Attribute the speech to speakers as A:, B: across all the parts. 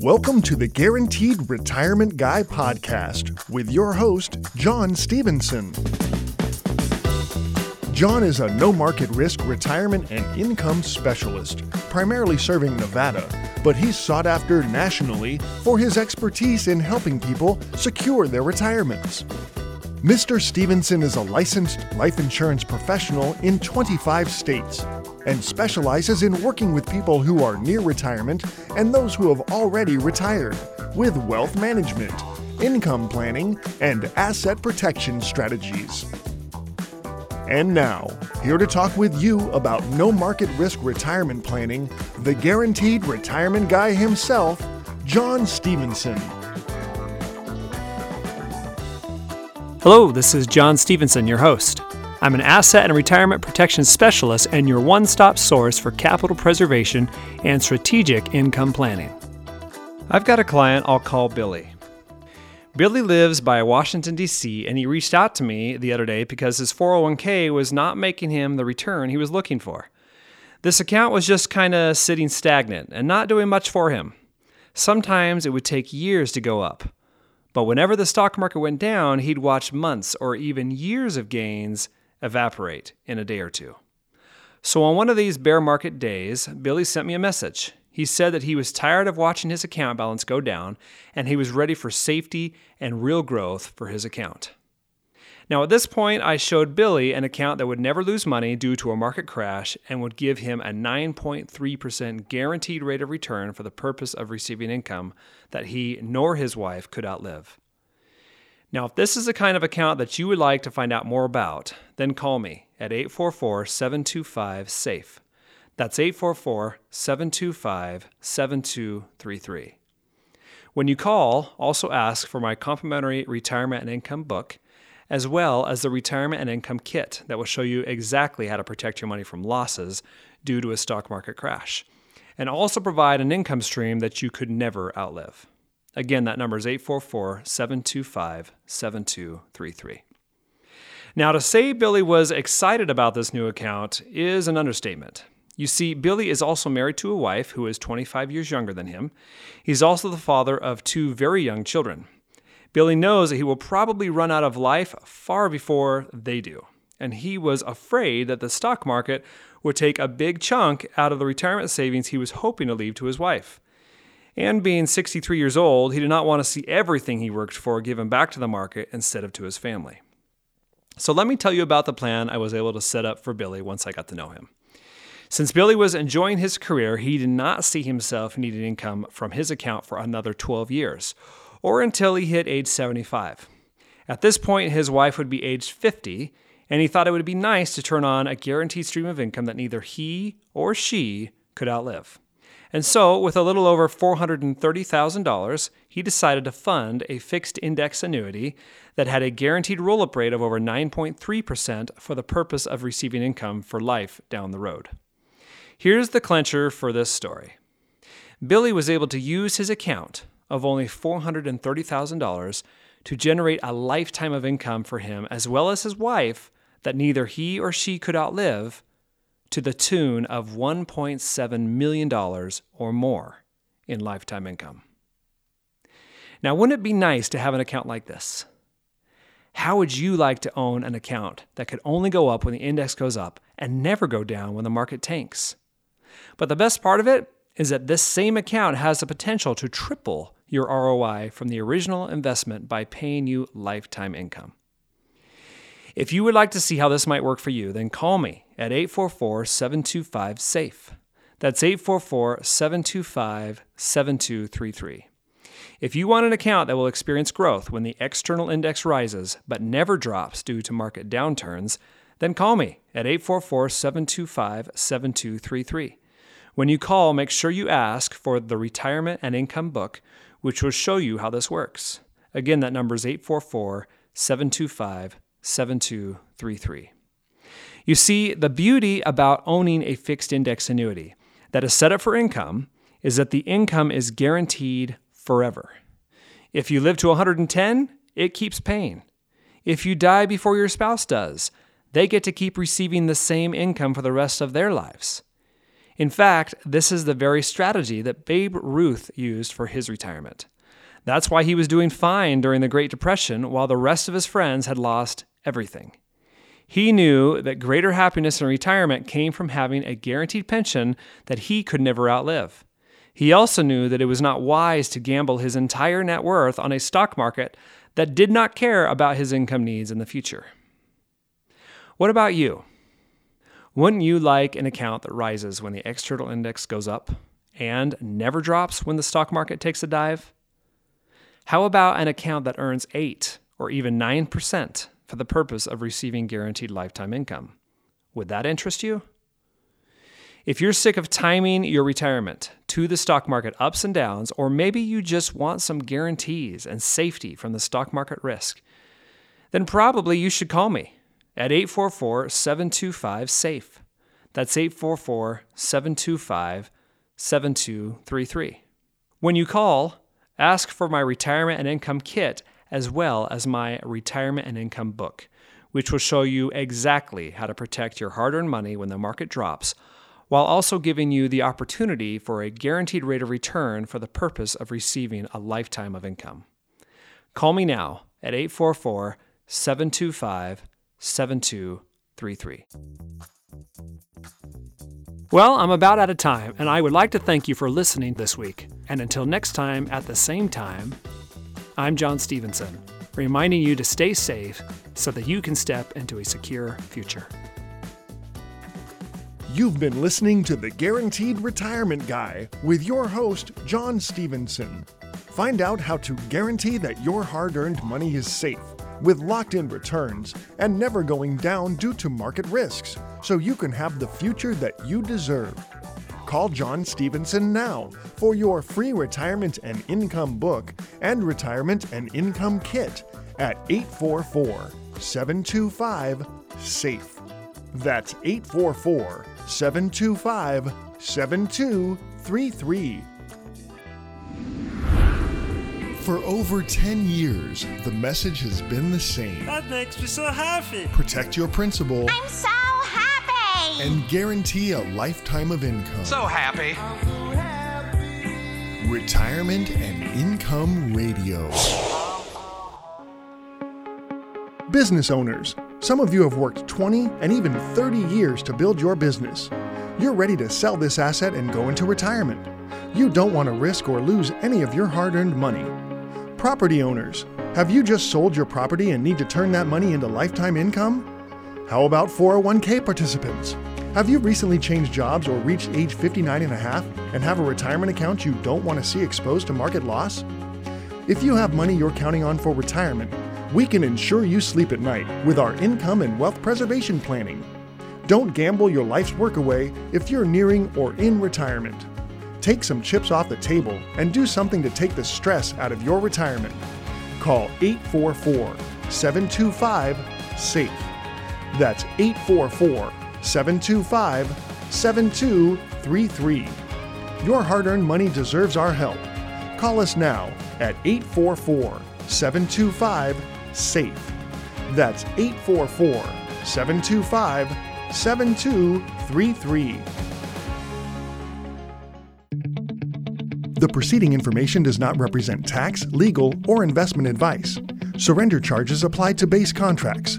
A: Welcome to the Guaranteed Retirement Guy podcast with your host, John Stevenson. John is a no market risk retirement and income specialist, primarily serving Nevada, but he's sought after nationally for his expertise in helping people secure their retirements. Mr. Stevenson is a licensed life insurance professional in 25 states and specializes in working with people who are near retirement and those who have already retired with wealth management, income planning, and asset protection strategies. And now, here to talk with you about no market risk retirement planning, the guaranteed retirement guy himself, John Stevenson.
B: Hello, this is John Stevenson, your host. I'm an asset and retirement protection specialist and your one stop source for capital preservation and strategic income planning. I've got a client I'll call Billy. Billy lives by Washington, D.C., and he reached out to me the other day because his 401k was not making him the return he was looking for. This account was just kind of sitting stagnant and not doing much for him. Sometimes it would take years to go up. But whenever the stock market went down, he'd watch months or even years of gains evaporate in a day or two. So on one of these bear market days, Billy sent me a message. He said that he was tired of watching his account balance go down and he was ready for safety and real growth for his account. Now, at this point, I showed Billy an account that would never lose money due to a market crash and would give him a 9.3% guaranteed rate of return for the purpose of receiving income that he nor his wife could outlive. Now, if this is the kind of account that you would like to find out more about, then call me at 844 725 SAFE. That's 844 725 7233. When you call, also ask for my complimentary retirement and income book, as well as the retirement and income kit that will show you exactly how to protect your money from losses due to a stock market crash, and also provide an income stream that you could never outlive. Again, that number is 844 725 7233. Now, to say Billy was excited about this new account is an understatement. You see, Billy is also married to a wife who is 25 years younger than him. He's also the father of two very young children. Billy knows that he will probably run out of life far before they do, and he was afraid that the stock market would take a big chunk out of the retirement savings he was hoping to leave to his wife. And being 63 years old, he did not want to see everything he worked for given back to the market instead of to his family. So let me tell you about the plan I was able to set up for Billy once I got to know him. Since Billy was enjoying his career, he did not see himself needing income from his account for another 12 years, or until he hit age 75. At this point, his wife would be aged 50, and he thought it would be nice to turn on a guaranteed stream of income that neither he or she could outlive. And so, with a little over $430,000, he decided to fund a fixed index annuity that had a guaranteed roll up rate of over 9.3% for the purpose of receiving income for life down the road. Here's the clincher for this story Billy was able to use his account of only $430,000 to generate a lifetime of income for him as well as his wife that neither he or she could outlive to the tune of $1.7 million or more in lifetime income. Now, wouldn't it be nice to have an account like this? How would you like to own an account that could only go up when the index goes up and never go down when the market tanks? But the best part of it is that this same account has the potential to triple your ROI from the original investment by paying you lifetime income. If you would like to see how this might work for you, then call me at 844 725 SAFE. That's 844 725 7233. If you want an account that will experience growth when the external index rises but never drops due to market downturns, then call me at 844 725 7233. When you call, make sure you ask for the Retirement and Income Book, which will show you how this works. Again, that number is 844 725 7233. You see, the beauty about owning a fixed index annuity that is set up for income is that the income is guaranteed forever. If you live to 110, it keeps paying. If you die before your spouse does, they get to keep receiving the same income for the rest of their lives. In fact, this is the very strategy that Babe Ruth used for his retirement. That's why he was doing fine during the Great Depression while the rest of his friends had lost everything. He knew that greater happiness in retirement came from having a guaranteed pension that he could never outlive. He also knew that it was not wise to gamble his entire net worth on a stock market that did not care about his income needs in the future. What about you? Wouldn't you like an account that rises when the external index goes up and never drops when the stock market takes a dive? How about an account that earns 8 or even 9% for the purpose of receiving guaranteed lifetime income? Would that interest you? If you're sick of timing your retirement to the stock market ups and downs, or maybe you just want some guarantees and safety from the stock market risk, then probably you should call me at 844 725 SAFE. That's 844 725 7233. When you call, ask for my retirement and income kit as well as my retirement and income book, which will show you exactly how to protect your hard earned money when the market drops, while also giving you the opportunity for a guaranteed rate of return for the purpose of receiving a lifetime of income. Call me now at 844 725 7233. Well, I'm about out of time, and I would like to thank you for listening this week. And until next time at the same time, I'm John Stevenson, reminding you to stay safe so that you can step into a secure future.
A: You've been listening to the Guaranteed Retirement Guy with your host, John Stevenson. Find out how to guarantee that your hard earned money is safe with locked in returns and never going down due to market risks, so you can have the future that you deserve. Call John Stevenson now for your free retirement and income book and retirement and income kit at 844 725 SAFE. That's 844 725 7233. For over 10 years, the message has been the same.
C: That makes me so happy.
A: Protect your principal
D: I'm so happy!
A: And guarantee a lifetime of income.
E: So happy.
A: Retirement and Income Radio. Business owners, some of you have worked 20 and even 30 years to build your business. You're ready to sell this asset and go into retirement. You don't want to risk or lose any of your hard earned money. Property owners, have you just sold your property and need to turn that money into lifetime income? How about 401k participants? Have you recently changed jobs or reached age 59 and a half and have a retirement account you don't want to see exposed to market loss? If you have money you're counting on for retirement, we can ensure you sleep at night with our income and wealth preservation planning. Don't gamble your life's work away if you're nearing or in retirement. Take some chips off the table and do something to take the stress out of your retirement. Call 844 725 SAFE. That's 844 725 7233. Your hard earned money deserves our help. Call us now at 844 725 SAFE. That's 844 725 7233. The preceding information does not represent tax, legal, or investment advice. Surrender charges apply to base contracts.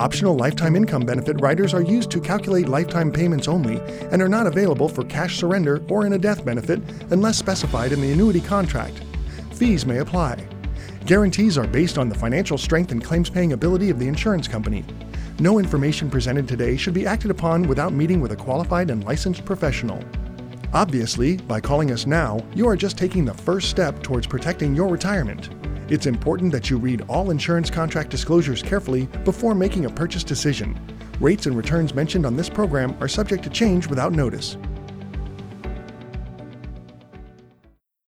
A: Optional lifetime income benefit riders are used to calculate lifetime payments only and are not available for cash surrender or in a death benefit unless specified in the annuity contract. Fees may apply. Guarantees are based on the financial strength and claims paying ability of the insurance company. No information presented today should be acted upon without meeting with a qualified and licensed professional. Obviously, by calling us now, you are just taking the first step towards protecting your retirement. It's important that you read all insurance contract disclosures carefully before making a purchase decision. Rates and returns mentioned on this program are subject to change without notice.